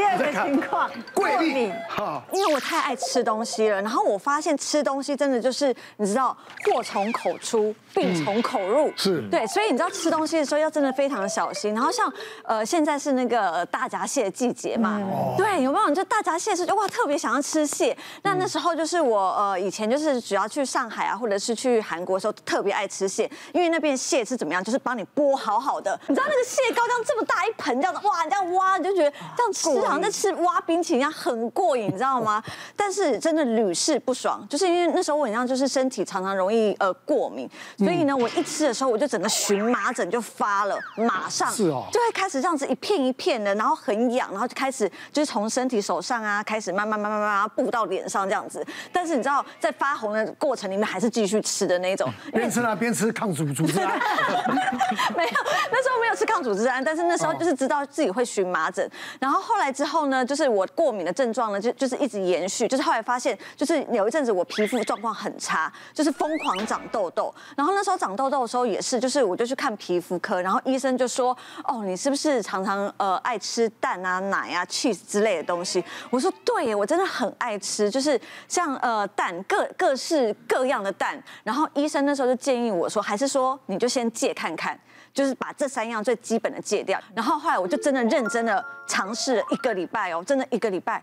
第二个情况，过敏。好，因为我太爱吃东西了，然后我发现吃东西真的就是你知道，祸从口出，病从口入。是对，所以你知道吃东西的时候要真的非常的小心。然后像呃现在是那个大闸蟹的季节嘛，对，有没有？就大闸蟹是哇特别想要吃蟹。那那时候就是我呃以前就是只要去上海啊，或者是去韩国的时候特别爱吃蟹，因为那边蟹是怎么样，就是帮你剥好好的。你知道那个蟹膏这样这么大一盆这样子，哇，这样挖你就觉得这样吃好像在吃挖冰淇淋一样，很过瘾，你知道吗？但是真的屡试不爽，就是因为那时候我好像就是身体常常容易呃过敏，所以呢，我一吃的时候我就整个荨麻疹就发了，马上是哦，就会开始这样子一片一片的，然后很痒，然后就开始就是从身体手上啊开始慢慢慢慢慢慢布到脸上这样子。但是你知道在发红的过程里面还是继续吃的那种，边吃啊边吃抗组组织胺，没有，那时候没有吃抗组织胺，但是那时候就是知道自己会荨麻疹，然后后来之后呢，就是我过敏的症状呢就就是一直延续，就是后来发现就是有一阵子我皮肤状况很差，就是疯狂长痘痘，然后那时候长痘痘的时候也是，就是我就去看皮肤科，然后医生就说，哦，你是不是常常呃爱吃蛋啊、奶啊、cheese 之类的东西？我说对耶，我真的很爱吃，就是像呃蛋各各式各样的蛋，然后医生那时候就建议我说，还是说你就先戒看看。就是把这三样最基本的戒掉，然后后来我就真的认真的尝试了一个礼拜哦，真的一个礼拜，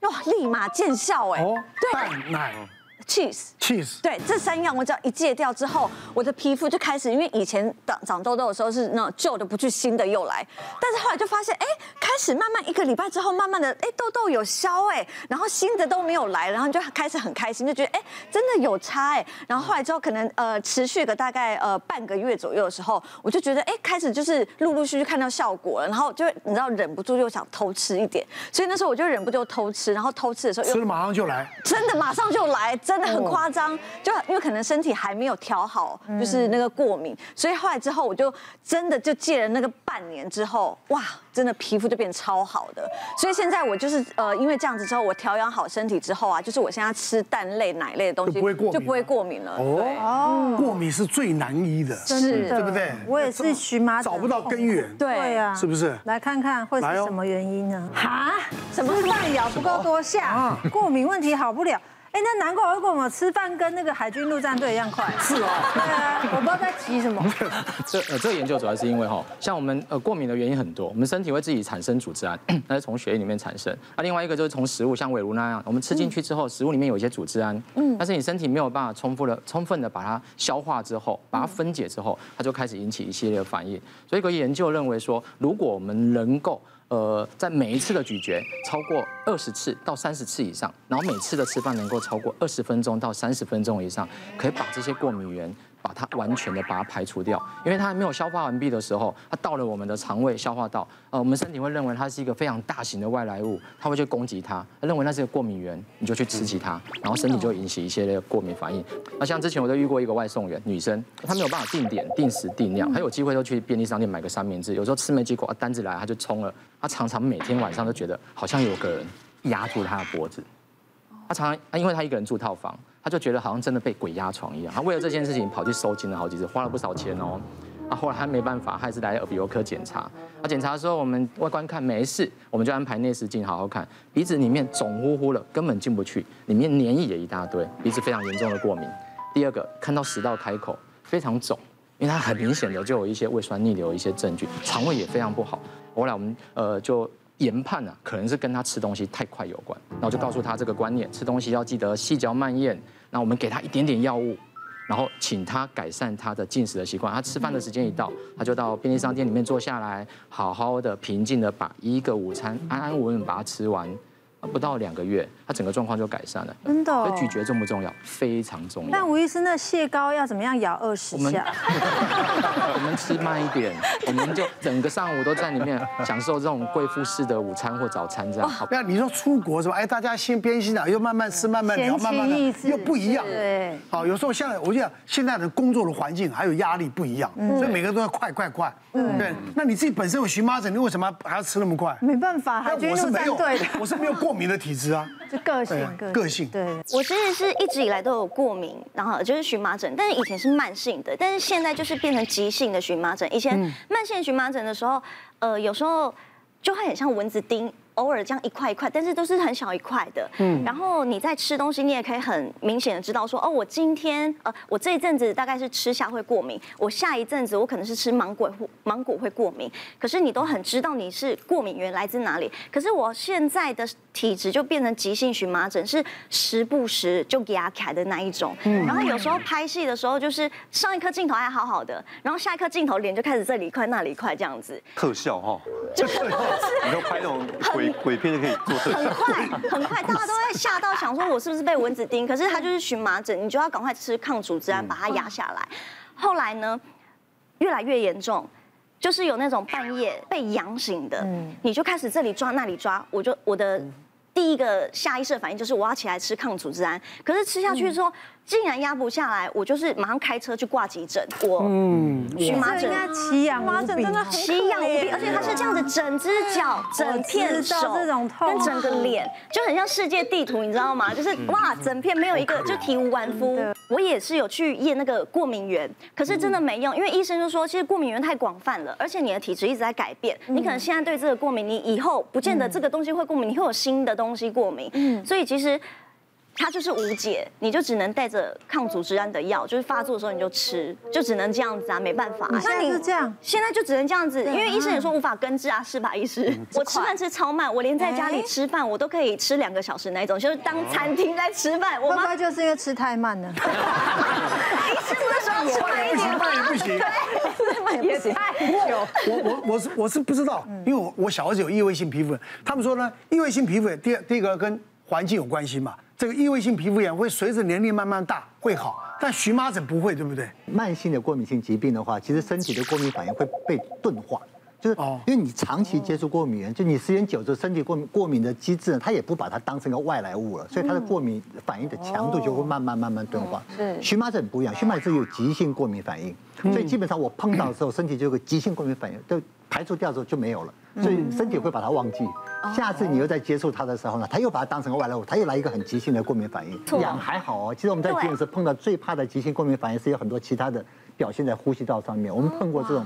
哇，立马见效哎！哦，对，蛋奶。Cheese cheese 对，这三样我只要一戒掉之后，我的皮肤就开始，因为以前长长痘痘的时候是那种旧的不去，新的又来，但是后来就发现，哎，开始慢慢一个礼拜之后，慢慢的，哎，痘痘有消哎，然后新的都没有来，然后就开始很开心，就觉得，哎，真的有差哎，然后后来之后可能呃持续个大概呃半个月左右的时候，我就觉得，哎，开始就是陆陆续续看到效果了，然后就你知道忍不住又想偷吃一点，所以那时候我就忍不住偷吃，然后偷吃的时候又吃了马上就来，真的马上就来。真的很夸张，就因为可能身体还没有调好，就是那个过敏，所以后来之后我就真的就戒了那个半年之后，哇，真的皮肤就变超好的。所以现在我就是呃，因为这样子之后，我调养好身体之后啊，就是我现在吃蛋类、奶类的东西就不会过敏，就不会过敏了。哦哦，过敏是最难医的，是，对不对？我也是荨麻疹，找不到根源，对啊，是不是？来看看会是什么原因呢？哈？什么饭咬不够多下？过敏问题好不了。哎，那难怪我跟我们吃饭跟那个海军陆战队一样快。是哦。对啊，我不知道在急什么。这呃，这个研究主要是因为哈，像我们呃过敏的原因很多，我们身体会自己产生组织胺，那是从血液里面产生。那另外一个就是从食物，像伟如那样，我们吃进去之后，食物里面有一些组织胺，嗯，但是你身体没有办法充分的、充分的把它消化之后，把它分解之后，它就开始引起一系列的反应。所以，个研究认为说，如果我们能够呃，在每一次的咀嚼超过二十次到三十次以上，然后每次的吃饭能够超过二十分钟到三十分钟以上，可以把这些过敏源把它完全的把它排除掉，因为它还没有消化完毕的时候，它到了我们的肠胃消化道，呃，我们身体会认为它是一个非常大型的外来物，它会去攻击它，它认为那是个过敏源，你就去吃起它，然后身体就会引起一些的过敏反应。那像之前我都遇过一个外送员，女生，她没有办法定点、定时、定量，她有机会都去便利商店买个三明治，有时候吃没几口，单子来她就冲了。她常常每天晚上都觉得好像有个人压住她的脖子。她常常，因为她一个人住套房，她就觉得好像真的被鬼压床一样。他为了这件事情跑去收金了好几次，花了不少钱哦。啊，后来他没办法，还是来耳鼻喉科检查。啊，检查的时候我们外观看没事，我们就安排内视镜好好看。鼻子里面肿乎乎的，根本进不去，里面黏液也一大堆，鼻子非常严重的过敏。第二个，看到食道开口非常肿，因为他很明显的就有一些胃酸逆流一些证据，肠胃也非常不好。后来我们呃就研判啊，可能是跟他吃东西太快有关。那我就告诉他这个观念，吃东西要记得细嚼慢咽。那我们给他一点点药物，然后请他改善他的进食的习惯。他吃饭的时间一到，他就到便利商店里面坐下来，好好的平静的把一个午餐安安稳稳把它吃完。不到两个月，他整个状况就改善了。真的、哦？所以咀嚼重不重要？非常重要。但吴医师，那蟹膏要怎么样咬二十下？我们吃慢一点，我们就整个上午都在里面享受这种贵妇式的午餐或早餐，这样。好，不要你说出国是吧？哎，大家先边欣赏，又慢慢吃，慢慢聊，慢慢的又不一样。对。好，有时候像我就讲，现在的工作的环境还有压力不一样，所以每个人都要快快快。嗯。对。那你自己本身有荨麻疹，你为什么还要吃那么快？没办法，海军陆战队的，我是没有 过敏的体质啊。就个性，个性。对。我其实是一直以来都有过敏，然后就是荨麻疹，但是以前是慢性的，但是现在就是变成急性的荨麻疹。以前慢性荨麻疹的时候，呃，有时候就会很像蚊子叮。偶尔这样一块一块，但是都是很小一块的。嗯，然后你在吃东西，你也可以很明显的知道说，哦，我今天呃，我这一阵子大概是吃虾会过敏，我下一阵子我可能是吃芒果芒果会过敏。可是你都很知道你是过敏源来自哪里。可是我现在的体质就变成急性荨麻疹，是时不时就压起来的那一种。嗯，然后有时候拍戏的时候，就是上一颗镜头还好好的，然后下一颗镜头脸就开始这里一块那里一块这样子。特效哈，就是 你都拍那种鬼鬼片就可以做特效。很快很快，大家都会吓到想说我是不是被蚊子叮？可是它就是荨麻疹，你就要赶快吃抗组织胺把它压下来。后来呢，越来越严重，就是有那种半夜被痒醒的，你就开始这里抓那里抓，我就我的第一个下意识的反应就是我要起来吃抗组织胺，可是吃下去之后。竟然压不下来，我就是马上开车去挂急诊。我嗯，荨麻疹，奇痒麻疹真的奇痒无比，而且它是这样子，整只脚、整片手跟整个脸，就很像世界地图，你知道吗？就是哇，整片没有一个就体无完肤。我也是有去验那个过敏源，可是真的没用，因为医生就说，其实过敏源太广泛了，而且你的体质一直在改变，你可能现在对这个过敏，你以后不见得这个东西会过敏，你会有新的东西过敏。嗯，所以其实。它就是无解，你就只能带着抗组织胺的药，就是发作的时候你就吃，就只能这样子啊，没办法。那你是这样，现在就只能这样子，因为医生也说无法根治啊，是吧，医师？我吃饭吃超慢，我连在家里吃饭我都可以吃两个小时那种，就是当餐厅在吃饭。我妈就是因为吃太慢了。医生不是说吃慢一点慢也不行，慢也不行。我我我是我是不知道，因为我我小儿子有异位性皮肤炎，他们说呢，异位性皮肤炎第第一个跟环境有关系嘛。这个异位性皮肤炎会随着年龄慢慢大会好，但荨麻疹不会，对不对？慢性的过敏性疾病的话，其实身体的过敏反应会被钝化，就是因为你长期接触过敏源，就你时间久之后，身体过敏过敏的机制呢，它也不把它当成一个外来物了，所以它的过敏反应的强度就会慢慢慢慢钝化。荨麻疹不一样，荨麻疹有急性过敏反应，所以基本上我碰到的时候，身体就有个急性过敏反应，就排除掉之后就没有了，所以身体会把它忘记。下次你又在接触它的时候呢，它又把它当成个外来物，它又来一个很急性的过敏反应。痒还好哦，其实我们在急诊室碰到最怕的急性过敏反应是有很多其他的表现在呼吸道上面。我们碰过这种，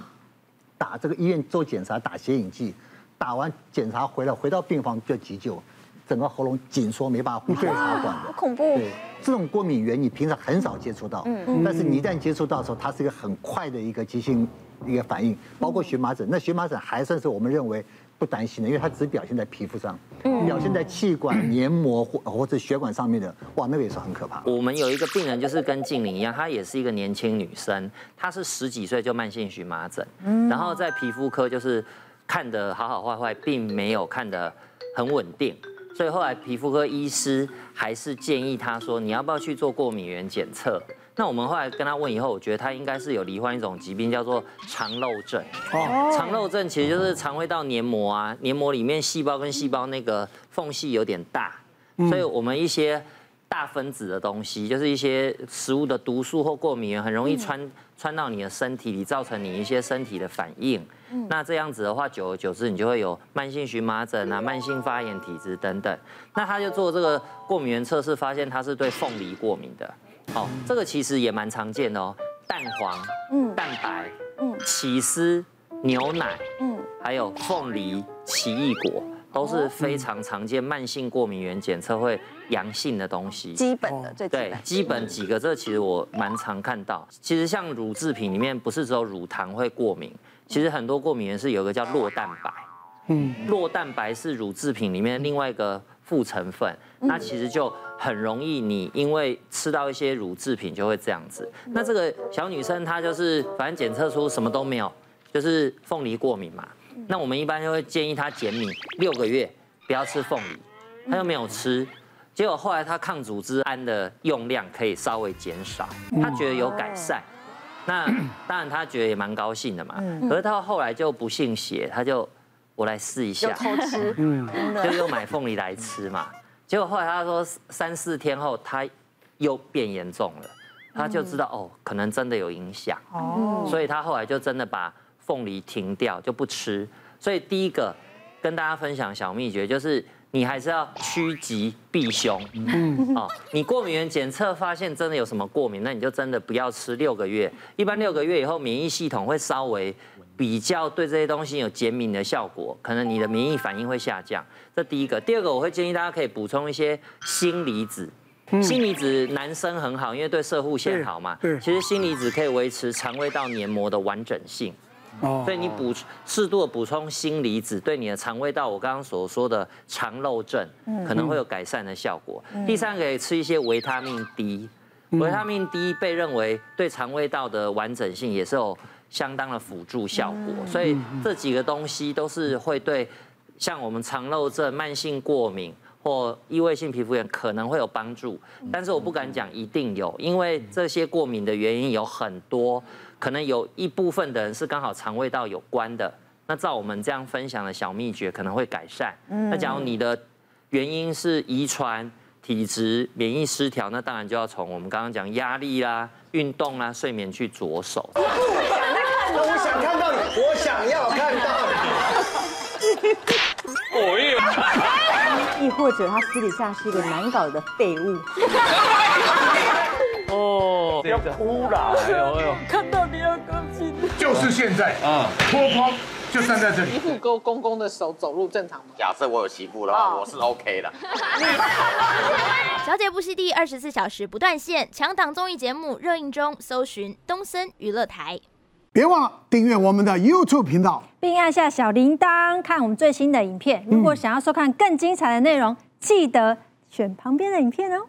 打这个医院做检查打显影剂，打完检查回来回到病房就急救，整个喉咙紧缩没办法呼吸插管的。好恐怖。对，这种过敏源你平常很少接触到，嗯，但是你一旦接触到的时候，它是一个很快的一个急性一个反应，包括荨麻疹。那荨麻疹还算是我们认为。不担心的，因为它只表现在皮肤上，表现在气管 黏膜或或者血管上面的，哇，那个也是很可怕。我们有一个病人，就是跟静玲一样，她也是一个年轻女生，她是十几岁就慢性荨麻疹，然后在皮肤科就是看的好好坏坏，并没有看的很稳定，所以后来皮肤科医师还是建议他说，你要不要去做过敏原检测？那我们后来跟他问以后，我觉得他应该是有罹患一种疾病，叫做肠漏症。哦，肠漏症其实就是肠胃道黏膜啊，黏膜里面细胞跟细胞那个缝隙有点大，所以我们一些大分子的东西，就是一些食物的毒素或过敏源，很容易穿穿到你的身体里，造成你一些身体的反应。那这样子的话，久而久之，你就会有慢性荨麻疹啊、慢性发炎体质等等。那他就做这个过敏原测试，发现他是对凤梨过敏的。好，这个其实也蛮常见的哦，蛋黄、嗯，蛋白、嗯，起司、牛奶，嗯，还有凤梨、奇异果，都是非常常见慢性过敏原检测会阳性的东西。基本的，最对，基本几个，这其实我蛮常看到。其实像乳制品里面，不是只有乳糖会过敏，其实很多过敏原是有一个叫酪蛋白，嗯，酪蛋白是乳制品里面另外一个副成分，那其实就。很容易，你因为吃到一些乳制品就会这样子。那这个小女生她就是反正检测出什么都没有，就是凤梨过敏嘛。那我们一般就会建议他减敏六个月，不要吃凤梨。他又没有吃，结果后来他抗组织胺的用量可以稍微减少，他觉得有改善。那 当然他觉得也蛮高兴的嘛。可是到后来就不信邪，他就我来试一下，偷吃，就又买凤梨来吃嘛。结果后来他说三四天后他又变严重了，他就知道哦，可能真的有影响。哦，所以他后来就真的把凤梨停掉，就不吃。所以第一个跟大家分享小秘诀就是，你还是要趋吉避凶。嗯，哦，你过敏原检测发现真的有什么过敏，那你就真的不要吃六个月。一般六个月以后免疫系统会稍微比较对这些东西有减敏的效果，可能你的免疫反应会下降。这第一个，第二个我会建议大家可以补充一些锌离子。锌离子男生很好，因为对摄护腺好嘛。对。其实锌离子可以维持肠胃道黏膜的完整性。哦。所以你补适度的补充锌离子，对你的肠胃道，我刚刚所说的肠漏症，可能会有改善的效果。第三个可以吃一些维他命 D，维他命 D 被认为对肠胃道的完整性也是有。相当的辅助效果，所以这几个东西都是会对像我们肠漏症、慢性过敏或异位性皮肤炎可能会有帮助，但是我不敢讲一定有，因为这些过敏的原因有很多，可能有一部分的人是刚好肠胃道有关的，那照我们这样分享的小秘诀可能会改善。那假如你的原因是遗传、体质、免疫失调，那当然就要从我们刚刚讲压力啦、运动啦、睡眠去着手。我想看到你，我想要看到你。我也。亦或者他私底下是一个难搞的废物。哦，不要哭了！哎呦哎呦，看到你要高兴。就是现在啊，脱光就站在这里。媳妇勾公公的手走路正常吗？假设我有媳妇的话，我是 OK 的。小姐不息地二十四小时不断线，强档综艺节目热映中，搜寻东森娱乐台。别忘了订阅我们的 YouTube 频道，并按下小铃铛看我们最新的影片。如果想要收看更精彩的内容，记得选旁边的影片哦。